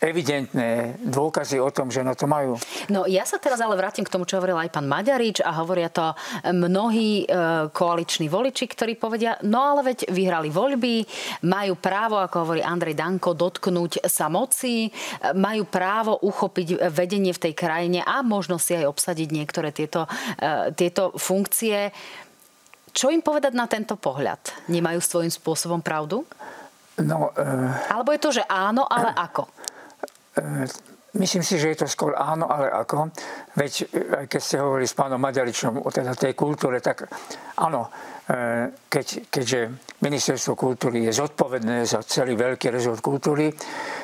evidentné dôkazy o tom, že na to majú. No ja sa teraz ale vrátim k tomu, čo hovoril aj pán Maďarič a hovoria to mnohí e, koaliční voliči, ktorí povedia, no ale veď vyhrali voľby, majú právo, ako hovorí Andrej Danko, dotknúť sa moci, majú právo uchopiť vedenie v tej krajine krajine a možno si aj obsadiť niektoré tieto, uh, tieto funkcie. Čo im povedať na tento pohľad? Nemajú svojím spôsobom pravdu? No, uh, Alebo je to, že áno, ale ako? Uh, myslím si, že je to skôr áno, ale ako. Veď aj keď ste hovorili s pánom Maďaričom o teda tej kultúre, tak áno, keď, keďže ministerstvo kultúry je zodpovedné za celý veľký rezort kultúry, E,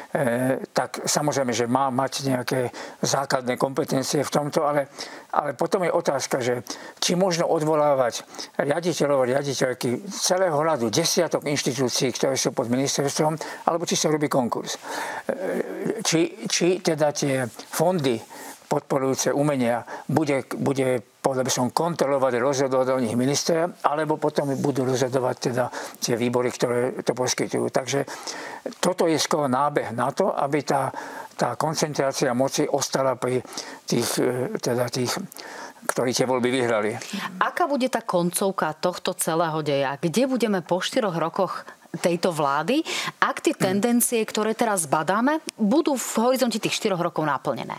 tak samozrejme, že má mať nejaké základné kompetencie v tomto, ale, ale potom je otázka, že či možno odvolávať riaditeľov, riaditeľky celého hľadu desiatok inštitúcií, ktoré sú pod ministerstvom, alebo či sa robí konkurs. E, či, či teda tie fondy podporujúce umenia bude, bude povedal by som, kontrolovať, rozhodovať o nich minister, alebo potom budú rozhodovať teda tie výbory, ktoré to poskytujú. Takže toto je skoro nábeh na to, aby tá, tá koncentrácia moci ostala pri tých, e, teda tých ktorí tie voľby vyhrali. Aká bude tá koncovka tohto celého deja? Kde budeme po štyroch rokoch tejto vlády, ak tie tendencie, ktoré teraz badáme, budú v horizonte tých 4 rokov naplnené?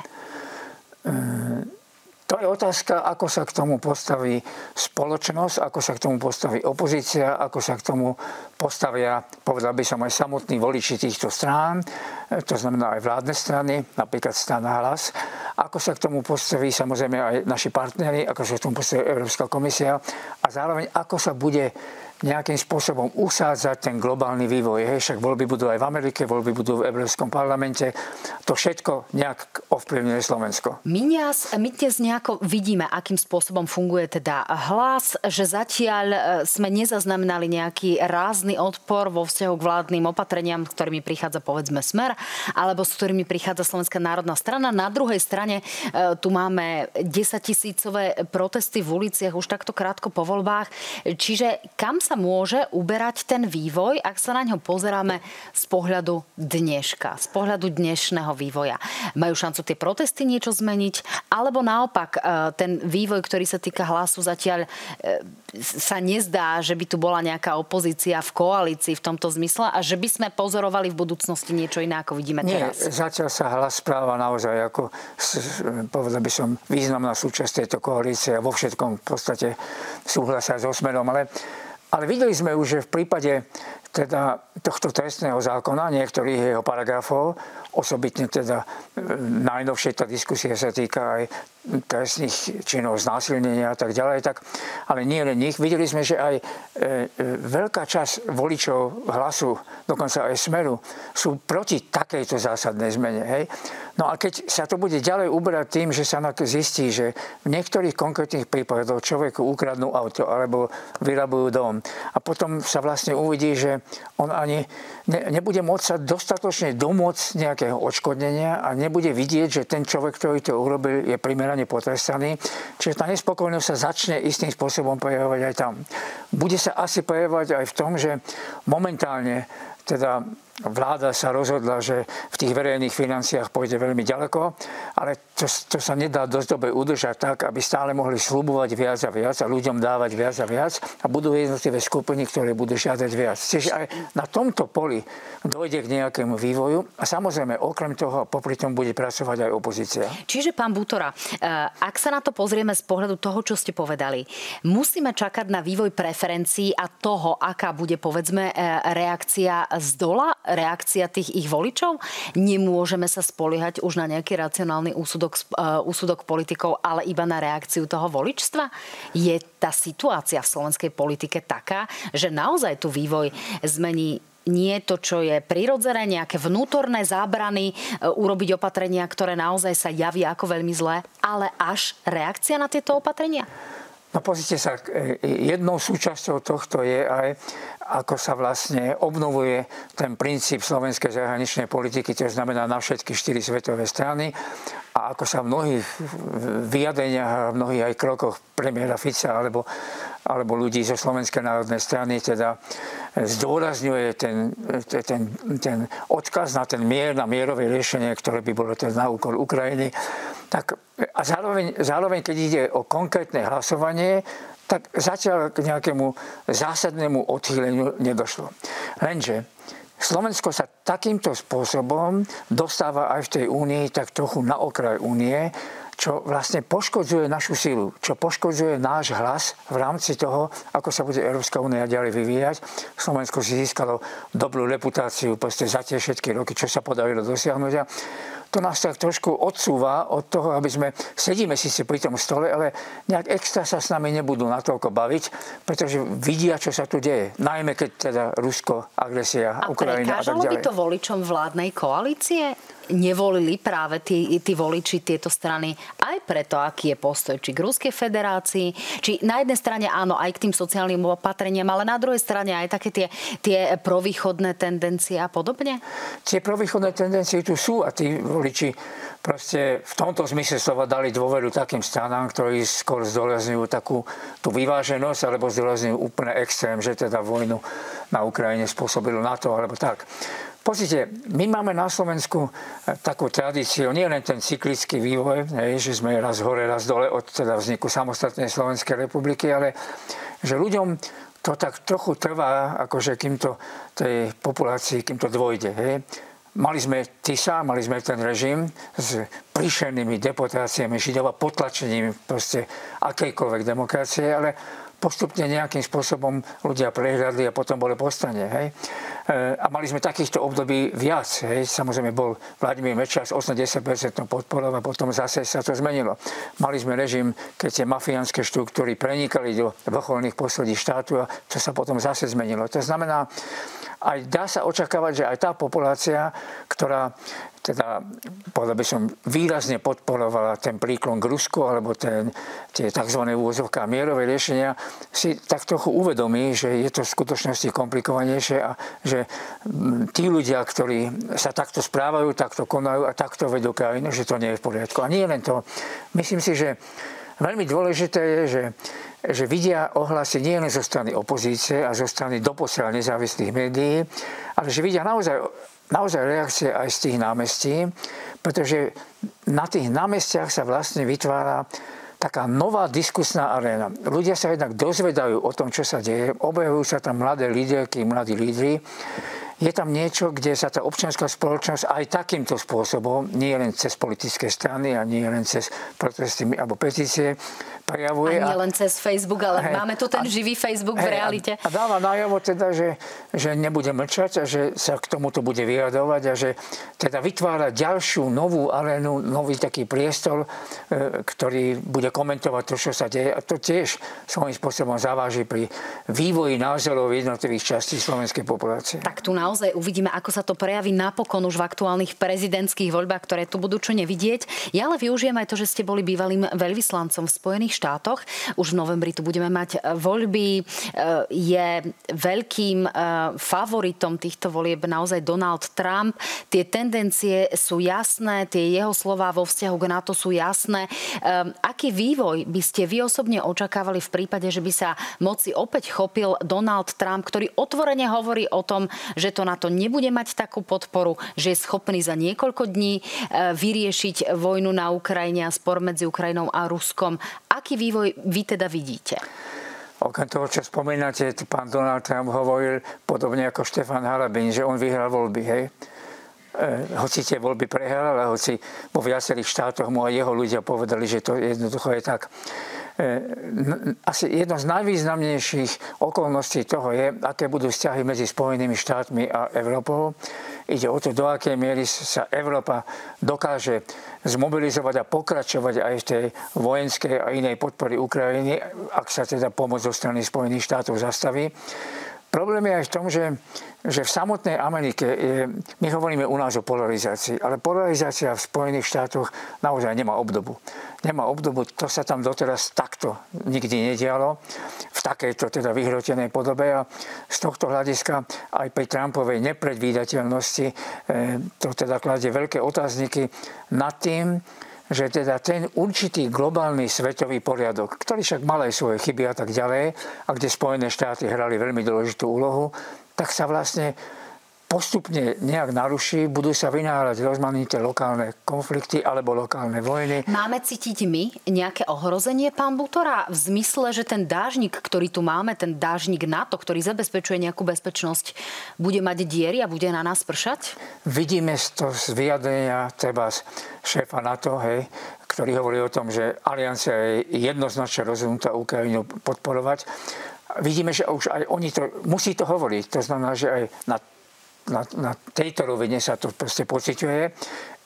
To je otázka, ako sa k tomu postaví spoločnosť, ako sa k tomu postaví opozícia, ako sa k tomu postavia, povedal by som, aj samotní voliči týchto strán, to znamená aj vládne strany, napríklad strana Hlas, ako sa k tomu postaví samozrejme aj naši partnery, ako sa k tomu postaví Európska komisia. A zároveň ako sa bude nejakým spôsobom usádzať ten globálny vývoj. Hej, však voľby budú aj v Amerike, voľby budú v Európskom parlamente. To všetko nejak ovplyvňuje Slovensko. My dnes, my dnes nejako vidíme, akým spôsobom funguje teda hlas, že zatiaľ e, sme nezaznamenali nejaký rázny odpor vo vzťahu k vládnym opatreniam, ktorými prichádza povedzme Smer, alebo s ktorými prichádza Slovenská národná strana. Na druhej strane e, tu máme 10 tisícové protesty v uliciach už takto krátko po voľbách. Čiže kam sa sa môže uberať ten vývoj, ak sa na ňo pozeráme z pohľadu dneška, z pohľadu dnešného vývoja. Majú šancu tie protesty niečo zmeniť, alebo naopak e, ten vývoj, ktorý sa týka hlasu zatiaľ e, sa nezdá, že by tu bola nejaká opozícia v koalícii v tomto zmysle a že by sme pozorovali v budúcnosti niečo iné, ako vidíme Nie, teraz. zatiaľ sa hlas správa naozaj ako, povedal by som, významná súčasť tejto koalície a vo všetkom v podstate súhlasia so Smerom, ale ale videli sme už, že v prípade teda tohto trestného zákona, niektorých jeho paragrafov, osobitne teda e, najnovšie tá diskusia sa týka aj trestných činov znásilnenia a tak ďalej, tak, ale nie len nich. Videli sme, že aj e, e, veľká časť voličov hlasu, dokonca aj Smeru, sú proti takejto zásadnej zmene. Hej? No a keď sa to bude ďalej uberať tým, že sa zistí, že v niektorých konkrétnych prípadoch človeku ukradnú auto alebo vyrabujú dom a potom sa vlastne uvidí, že on ani ne, nebude môcť sa dostatočne domôcť nejakého odškodnenia a nebude vidieť, že ten človek, ktorý to urobil, je primerane potrestaný. Čiže tá nespokojnosť sa začne istým spôsobom prejavovať aj tam. Bude sa asi prejavovať aj v tom, že momentálne teda vláda sa rozhodla, že v tých verejných financiách pôjde veľmi ďaleko, ale to, to sa nedá dosť dobre udržať tak, aby stále mohli slubovať viac a viac a ľuďom dávať viac a viac a budú jednotlivé skupiny, ktoré budú žiadať viac. Čiže aj na tomto poli dojde k nejakému vývoju a samozrejme okrem toho popri tom bude pracovať aj opozícia. Čiže pán Butora, eh, ak sa na to pozrieme z pohľadu toho, čo ste povedali, musíme čakať na vývoj preferencií a toho, aká bude povedzme eh, reakcia z dola, reakcia tých ich voličov? Nemôžeme sa spoliehať už na nejaký racionálny úsudok, uh, úsudok politikov, ale iba na reakciu toho voličstva? Je tá situácia v slovenskej politike taká, že naozaj tu vývoj zmení nie to, čo je prirodzené, nejaké vnútorné zábrany, e, urobiť opatrenia, ktoré naozaj sa javia ako veľmi zlé, ale až reakcia na tieto opatrenia? No pozrite sa, e, jednou súčasťou tohto je aj, ako sa vlastne obnovuje ten princíp slovenskej zahraničnej politiky, to znamená na všetky štyri svetové strany a ako sa v mnohých vyjadreniach a v mnohých aj krokoch premiéra Fica alebo, alebo ľudí zo Slovenskej národnej strany teda zdôrazňuje ten, ten, ten odkaz na ten mier, na mierové riešenie, ktoré by bolo teda na úkor Ukrajiny. Tak, a zároveň, zároveň, keď ide o konkrétne hlasovanie, tak zatiaľ k nejakému zásadnému odchýleniu nedošlo. Lenže Slovensko sa takýmto spôsobom dostáva aj v tej únii tak trochu na okraj únie, čo vlastne poškodzuje našu silu, čo poškodzuje náš hlas v rámci toho, ako sa bude Európska únia ďalej vyvíjať. Slovensko si získalo dobrú reputáciu za tie všetky roky, čo sa podarilo dosiahnuť to nás tak trošku odsúva od toho, aby sme, sedíme síce pri tom stole, ale nejak extra sa s nami nebudú natoľko baviť, pretože vidia, čo sa tu deje. Najmä keď teda Rusko, agresia, a Ukrajina a tak ďalej. by to voličom vládnej koalície? Nevolili práve tí, tí voliči tieto strany aj preto, aký je postoj či k Ruskej federácii, či na jednej strane áno aj k tým sociálnym opatreniam, ale na druhej strane aj také tie, tie provýchodné tendencie a podobne? Tie provýchodné tendencie tu sú a tí voliči proste v tomto zmysle slova dali dôveru takým stranám, ktorí skôr zdôrazňujú takú tú vyváženosť alebo zdôrazňujú úplne extrém, že teda vojnu na Ukrajine spôsobilo NATO alebo tak. Pozrite, my máme na Slovensku eh, takú tradíciu, nie len ten cyklický vývoj, že sme raz hore, raz dole od teda vzniku samostatnej Slovenskej republiky, ale že ľuďom to tak trochu trvá, akože kým to tej populácii, kým to dvojde. Hej. Mali sme TISA, mali sme ten režim s príšernými deportáciami Židov a potlačením proste akejkoľvek demokracie, ale postupne nejakým spôsobom ľudia prehľadli a potom boli postane. Hej. E, a mali sme takýchto období viac. Hej. Samozrejme bol Vladimír Mečar s 80% podporou a potom zase sa to zmenilo. Mali sme režim, keď tie mafiánske štruktúry prenikali do vrcholných posledí štátu a to sa potom zase zmenilo. To znamená, aj dá sa očakávať, že aj tá populácia, ktorá teda, povedal by som, výrazne podporovala ten príklon k Rusku alebo ten, tie tzv. úvozovká mierové riešenia, si tak trochu uvedomí, že je to v skutočnosti komplikovanejšie a že tí ľudia, ktorí sa takto správajú, takto konajú a takto vedú krajinu, že to nie je v poriadku. A nie len to. Myslím si, že veľmi dôležité je, že že vidia ohlasy nie len zo strany opozície a zo strany doposiaľ nezávislých médií, ale že vidia naozaj, naozaj reakcie aj z tých námestí, pretože na tých námestiach sa vlastne vytvára taká nová diskusná aréna. Ľudia sa jednak dozvedajú o tom, čo sa deje, objavujú sa tam mladé líderky, mladí lídry je tam niečo, kde sa tá občianská spoločnosť aj takýmto spôsobom, nie len cez politické strany a nie len cez protesty alebo petície, prejavuje. A nie len cez Facebook, ale hej, máme tu ten a, živý Facebook hej, v realite. A, a dáva najavo teda, že, že nebude mlčať a že sa k tomuto bude vyjadovať a že teda vytvára ďalšiu novú arénu, nový taký priestor, e, ktorý bude komentovať to, čo sa deje. A to tiež svojím spôsobom zaváži pri vývoji názorov jednotlivých častí slovenskej populácie. Tak tu na naozaj uvidíme, ako sa to prejaví napokon už v aktuálnych prezidentských voľbách, ktoré tu budú čo nevidieť. Ja ale využijem aj to, že ste boli bývalým veľvyslancom v Spojených štátoch. Už v novembri tu budeme mať voľby. Je veľkým favoritom týchto volieb naozaj Donald Trump. Tie tendencie sú jasné, tie jeho slova vo vzťahu k NATO sú jasné. Aký vývoj by ste vy osobne očakávali v prípade, že by sa moci opäť chopil Donald Trump, ktorý otvorene hovorí o tom, že to na to nebude mať takú podporu, že je schopný za niekoľko dní e, vyriešiť vojnu na Ukrajine a spor medzi Ukrajinou a Ruskom. Aký vývoj vy teda vidíte? Okrem toho, čo spomínate, pán Donald Trump hovoril podobne ako Štefan Harabin, že on vyhral voľby, hej? E, hoci tie voľby prehral, ale hoci vo viacerých štátoch mu aj jeho ľudia povedali, že to jednoducho je tak. E, asi jedno z najvýznamnejších okolností toho je, aké budú vzťahy medzi Spojenými štátmi a Európou. Ide o to, do akej miery sa Európa dokáže zmobilizovať a pokračovať aj v tej vojenskej a inej podpory Ukrajiny, ak sa teda pomoc zo strany Spojených štátov zastaví. Problém je aj v tom, že, že v samotnej Amerike, je, my hovoríme u nás o polarizácii, ale polarizácia v Spojených štátoch naozaj nemá obdobu. Nemá obdobu, to sa tam doteraz takto nikdy nedialo, v takejto teda vyhrotenej podobe a z tohto hľadiska aj pri Trumpovej nepredvídateľnosti e, to teda kladie veľké otázniky nad tým, že teda ten určitý globálny svetový poriadok, ktorý však mal aj svoje chyby a tak ďalej, a kde Spojené štáty hrali veľmi dôležitú úlohu, tak sa vlastne postupne nejak naruší, budú sa vynárať rozmanité lokálne konflikty alebo lokálne vojny. Máme cítiť my nejaké ohrozenie, pán Butora, v zmysle, že ten dážnik, ktorý tu máme, ten dážnik NATO, ktorý zabezpečuje nejakú bezpečnosť, bude mať diery a bude na nás pršať? Vidíme to z vyjadrenia treba šéfa NATO, hej, ktorý hovorí o tom, že aliancia je jednoznačne rozhodnutá Ukrajinu podporovať. Vidíme, že už aj oni to, musí to hovoriť. To znamená, že aj na na, na tejto rovine sa to proste pociťuje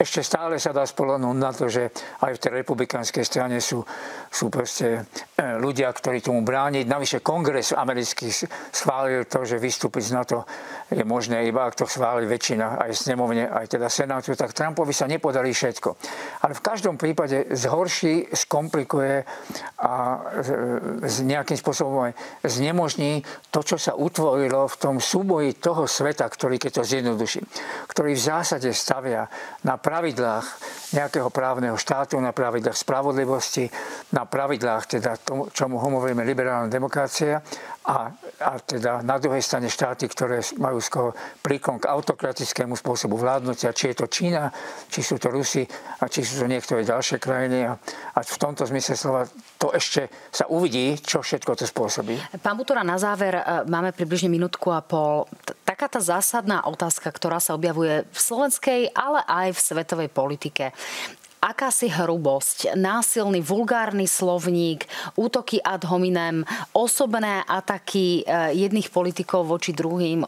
ešte stále sa dá spolahnúť na to, že aj v tej republikánskej strane sú, sú proste e, ľudia, ktorí tomu brániť. Navyše kongres americký schválil to, že vystúpiť z NATO je možné iba ak to schváli väčšina aj snemovne, aj teda senátu, tak Trumpovi sa nepodali všetko. Ale v každom prípade zhorší, skomplikuje a nejakým spôsobom aj znemožní to, čo sa utvorilo v tom súboji toho sveta, ktorý, keď to zjednoduší, ktorý v zásade stavia na pravidlách nejakého právneho štátu, na pravidlách spravodlivosti, na pravidlách teda tomu, čomu hovoríme liberálna demokracia a, a teda na druhej strane štáty, ktoré majú skoro príklon k autokratickému spôsobu vládnutia, či je to Čína, či sú to Rusi a či sú to niektoré ďalšie krajiny. A, a v tomto zmysle slova to ešte sa uvidí, čo všetko to spôsobí. Pán Butora, na záver e, máme približne minútku a pol. Taká tá zásadná otázka, ktorá sa objavuje v slovenskej, ale aj v svetovej politike akási hrubosť, násilný, vulgárny slovník, útoky ad hominem, osobné ataky eh, jedných politikov voči druhým,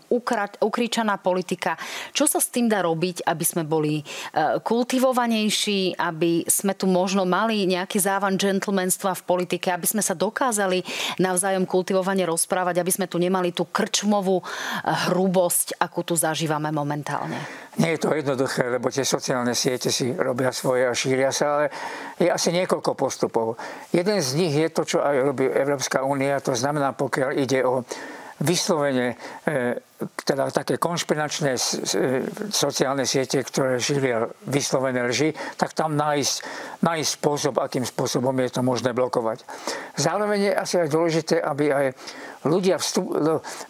ukričaná politika. Čo sa s tým dá robiť, aby sme boli eh, kultivovanejší, aby sme tu možno mali nejaký závan gentlemanstva v politike, aby sme sa dokázali navzájom kultivovane rozprávať, aby sme tu nemali tú krčmovú eh, hrubosť, akú tu zažívame momentálne? Nie je to jednoduché, lebo tie sociálne siete si robia svoje a šíria sa, ale je asi niekoľko postupov. Jeden z nich je to, čo aj robí Európska únia, to znamená, pokiaľ ide o vyslovene e, teda také konšpiračné sociálne siete, ktoré šíria vyslovené lži, tak tam nájsť, nájsť spôsob, akým spôsobom je to možné blokovať. Zároveň je asi aj dôležité, aby aj ľudia vstup,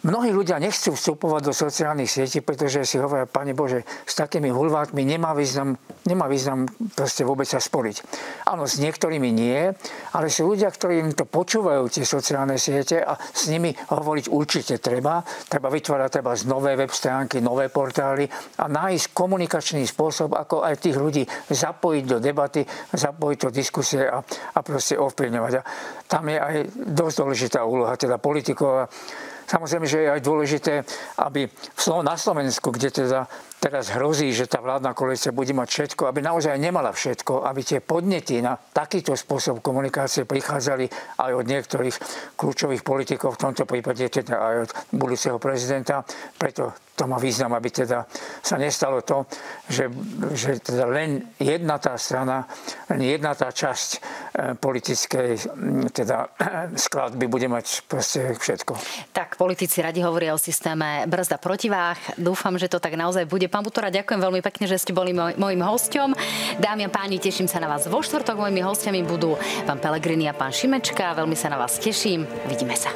mnohí ľudia nechcú vstupovať do sociálnych sietí, pretože si hovoria, Pane Bože, s takými hulvátmi nemá význam, nemá význam proste vôbec sa sporiť. Áno, s niektorými nie, ale sú ľudia, ktorí im to počúvajú, tie sociálne siete a s nimi hovoriť určite treba. Treba vytvárať treba z nové web stránky, nové portály a nájsť komunikačný spôsob, ako aj tých ľudí zapojiť do debaty, zapojiť do diskusie a, a proste ovplyvňovať. A tam je aj dosť dôležitá úloha teda politikov. Samozrejme, že je aj dôležité, aby na Slovensku, kde teda teraz hrozí, že tá vládna koalícia bude mať všetko, aby naozaj nemala všetko, aby tie podnety na takýto spôsob komunikácie prichádzali aj od niektorých kľúčových politikov, v tomto prípade teda aj od budúceho prezidenta. Preto to má význam, aby teda sa nestalo to, že, že teda len jedna tá strana, len jedna tá časť e, politickej teda, skladby bude mať proste všetko. Tak politici radi hovoria o systéme brzda protiváh. Dúfam, že to tak naozaj bude. Pán Butora, ďakujem veľmi pekne, že ste boli môj, môjim hosťom. Dámy a páni, teším sa na vás vo štvrtok. Mojimi hostiami budú pán Pelegrini a pán Šimečka. Veľmi sa na vás teším. Vidíme sa.